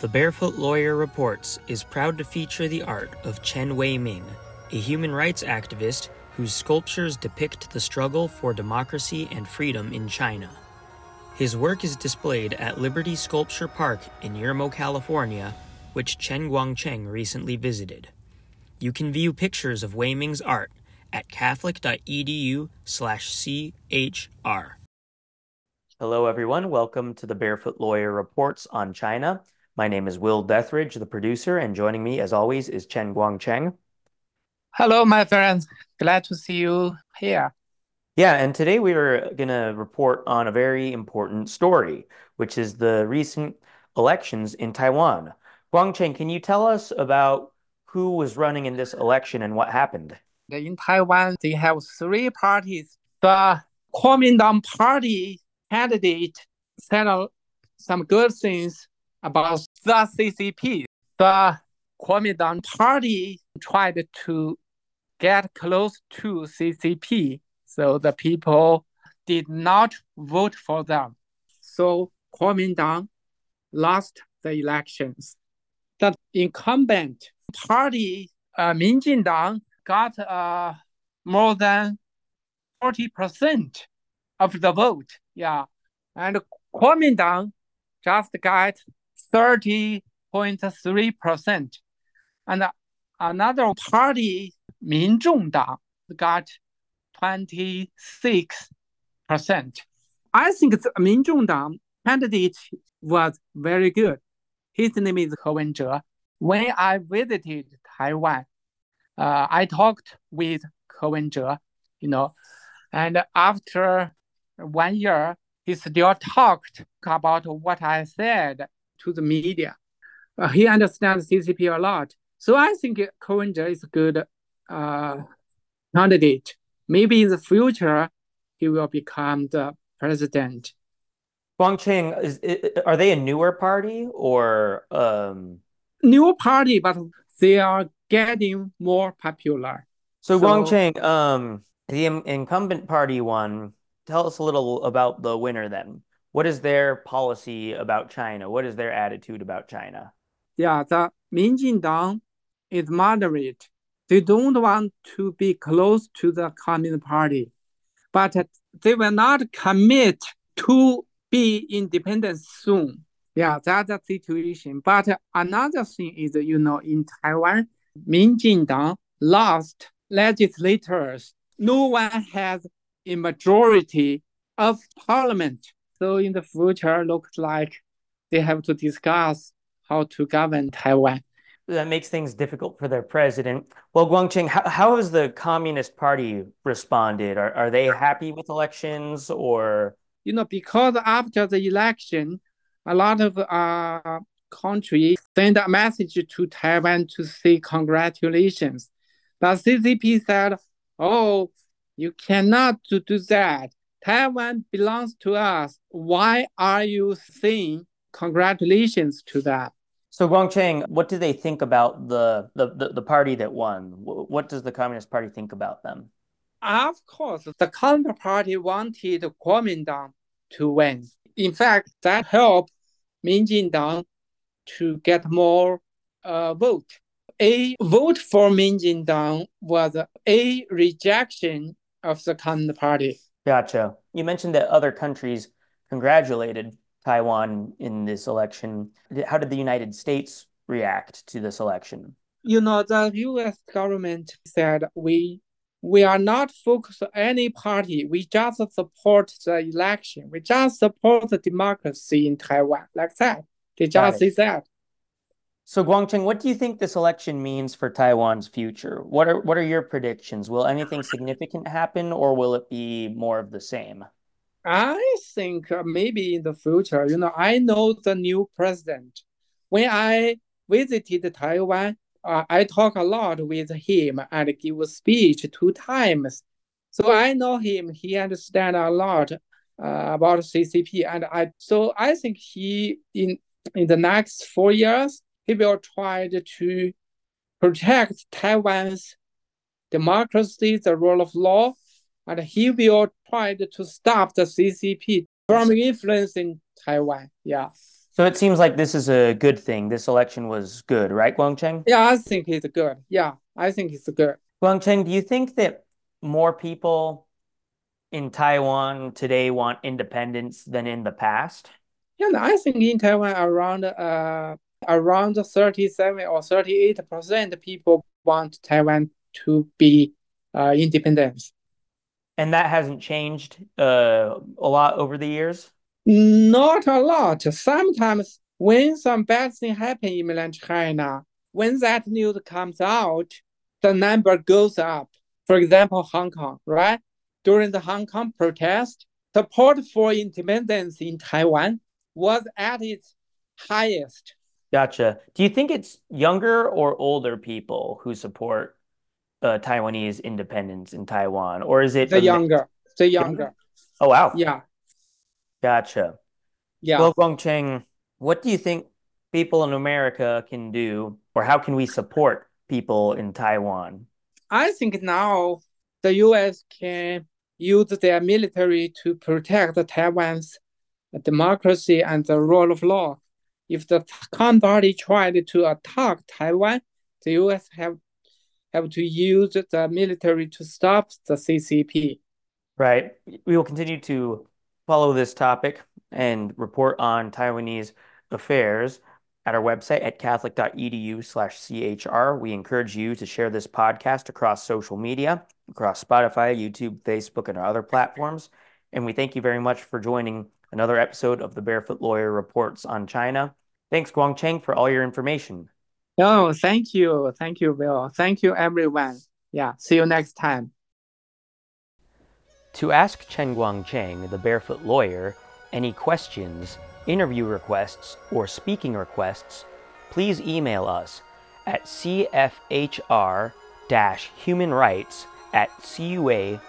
The Barefoot Lawyer Reports is proud to feature the art of Chen Wei-ming, a human rights activist whose sculptures depict the struggle for democracy and freedom in China. His work is displayed at Liberty Sculpture Park in Yermo, California, which Chen Guangcheng recently visited. You can view pictures of Wei-ming's art at catholic.edu/chr. Hello everyone, welcome to the Barefoot Lawyer Reports on China. My name is Will Dethridge, the producer, and joining me as always is Chen Guangcheng. Hello, my friends. Glad to see you here. Yeah, and today we are going to report on a very important story, which is the recent elections in Taiwan. Guangcheng, can you tell us about who was running in this election and what happened? In Taiwan, they have three parties. The Kuomintang Party candidate said some good things about the CCP. The Kuomintang Party tried to get close to CCP, so the people did not vote for them. So Kuomintang lost the elections. The incumbent party, uh, Minjindang, got uh, more than 40% of the vote. Yeah. And Kuomintang just got 30.3%. And another party, Minzhongdang, got 26%. I think the Minzhongdang candidate was very good. His name is Ko Wen-je. When I visited Taiwan, uh, I talked with Ko Wen-je, you know, and after one year, he still talked about what I said to the media. Uh, he understands CCP a lot. So I think Wen-je is a good uh, candidate. Maybe in the future, he will become the president. Guangcheng, is, are they a newer party or? Um... New party, but they are getting more popular. So, so Guangcheng, um, the incumbent party won. Tell us a little about the winner then what is their policy about China? What is their attitude about China? Yeah, the Minjindang is moderate. They don't want to be close to the Communist Party, but they will not commit to be independent soon. Yeah, that's the situation. But another thing is, you know, in Taiwan, Minjindang lost legislators. No one has a majority of parliament so in the future, looks like they have to discuss how to govern Taiwan. That makes things difficult for their president. Well, Guangcheng, how, how has the Communist Party responded? Are, are they happy with elections or? You know, because after the election, a lot of uh, countries send a message to Taiwan to say congratulations. But CCP said, oh, you cannot do that. Taiwan belongs to us. Why are you saying congratulations to that? So Wang Guangcheng, what do they think about the, the, the, the party that won? What does the Communist Party think about them? Of course, the Communist Party wanted Kuomintang to win. In fact, that helped Minjindang to get more uh, vote. A vote for Minjindang was a rejection of the Communist Party. Gotcha. You mentioned that other countries congratulated Taiwan in this election. How did the United States react to this election? You know, the U.S. government said we we are not focused on any party. We just support the election. We just support the democracy in Taiwan, like that. They just say that. So Guangcheng, what do you think this election means for Taiwan's future? What are what are your predictions? Will anything significant happen or will it be more of the same? I think uh, maybe in the future, you know, I know the new president. When I visited Taiwan, uh, I talk a lot with him and give a speech two times. So I know him. He understand a lot uh, about CCP, and I so I think he in in the next four years he will try to protect Taiwan's democracy, the rule of law, and he will try to stop the CCP from influencing Taiwan. Yeah. So it seems like this is a good thing. This election was good, right, Guangcheng? Yeah, I think it's good. Yeah, I think it's good. Guangcheng, do you think that more people in Taiwan today want independence than in the past? Yeah, I think in Taiwan around uh around 37 or 38 percent people want Taiwan to be uh, independent. And that hasn't changed uh, a lot over the years? Not a lot. Sometimes when some bad thing happen in mainland China, when that news comes out, the number goes up. For example, Hong Kong, right? During the Hong Kong protest, support for independence in Taiwan was at its highest. Gotcha. Do you think it's younger or older people who support uh, Taiwanese independence in Taiwan, or is it the younger? The younger. Oh wow. Yeah. Gotcha. Yeah. Well, Guangcheng, what do you think people in America can do, or how can we support people in Taiwan? I think now the U.S. can use their military to protect Taiwan's democracy and the rule of law. If the Communist Party tried to attack Taiwan, the U.S. have have to use the military to stop the CCP. Right. We will continue to follow this topic and report on Taiwanese affairs at our website at catholic.edu slash CHR. We encourage you to share this podcast across social media, across Spotify, YouTube, Facebook, and our other platforms. And we thank you very much for joining another episode of the Barefoot Lawyer Reports on China. Thanks, Guangcheng, for all your information. Oh, thank you. Thank you, Bill. Thank you, everyone. Yeah, see you next time. To ask Chen Guangcheng, the Barefoot Lawyer, any questions, interview requests, or speaking requests, please email us at cfhr human rights at cua.edu.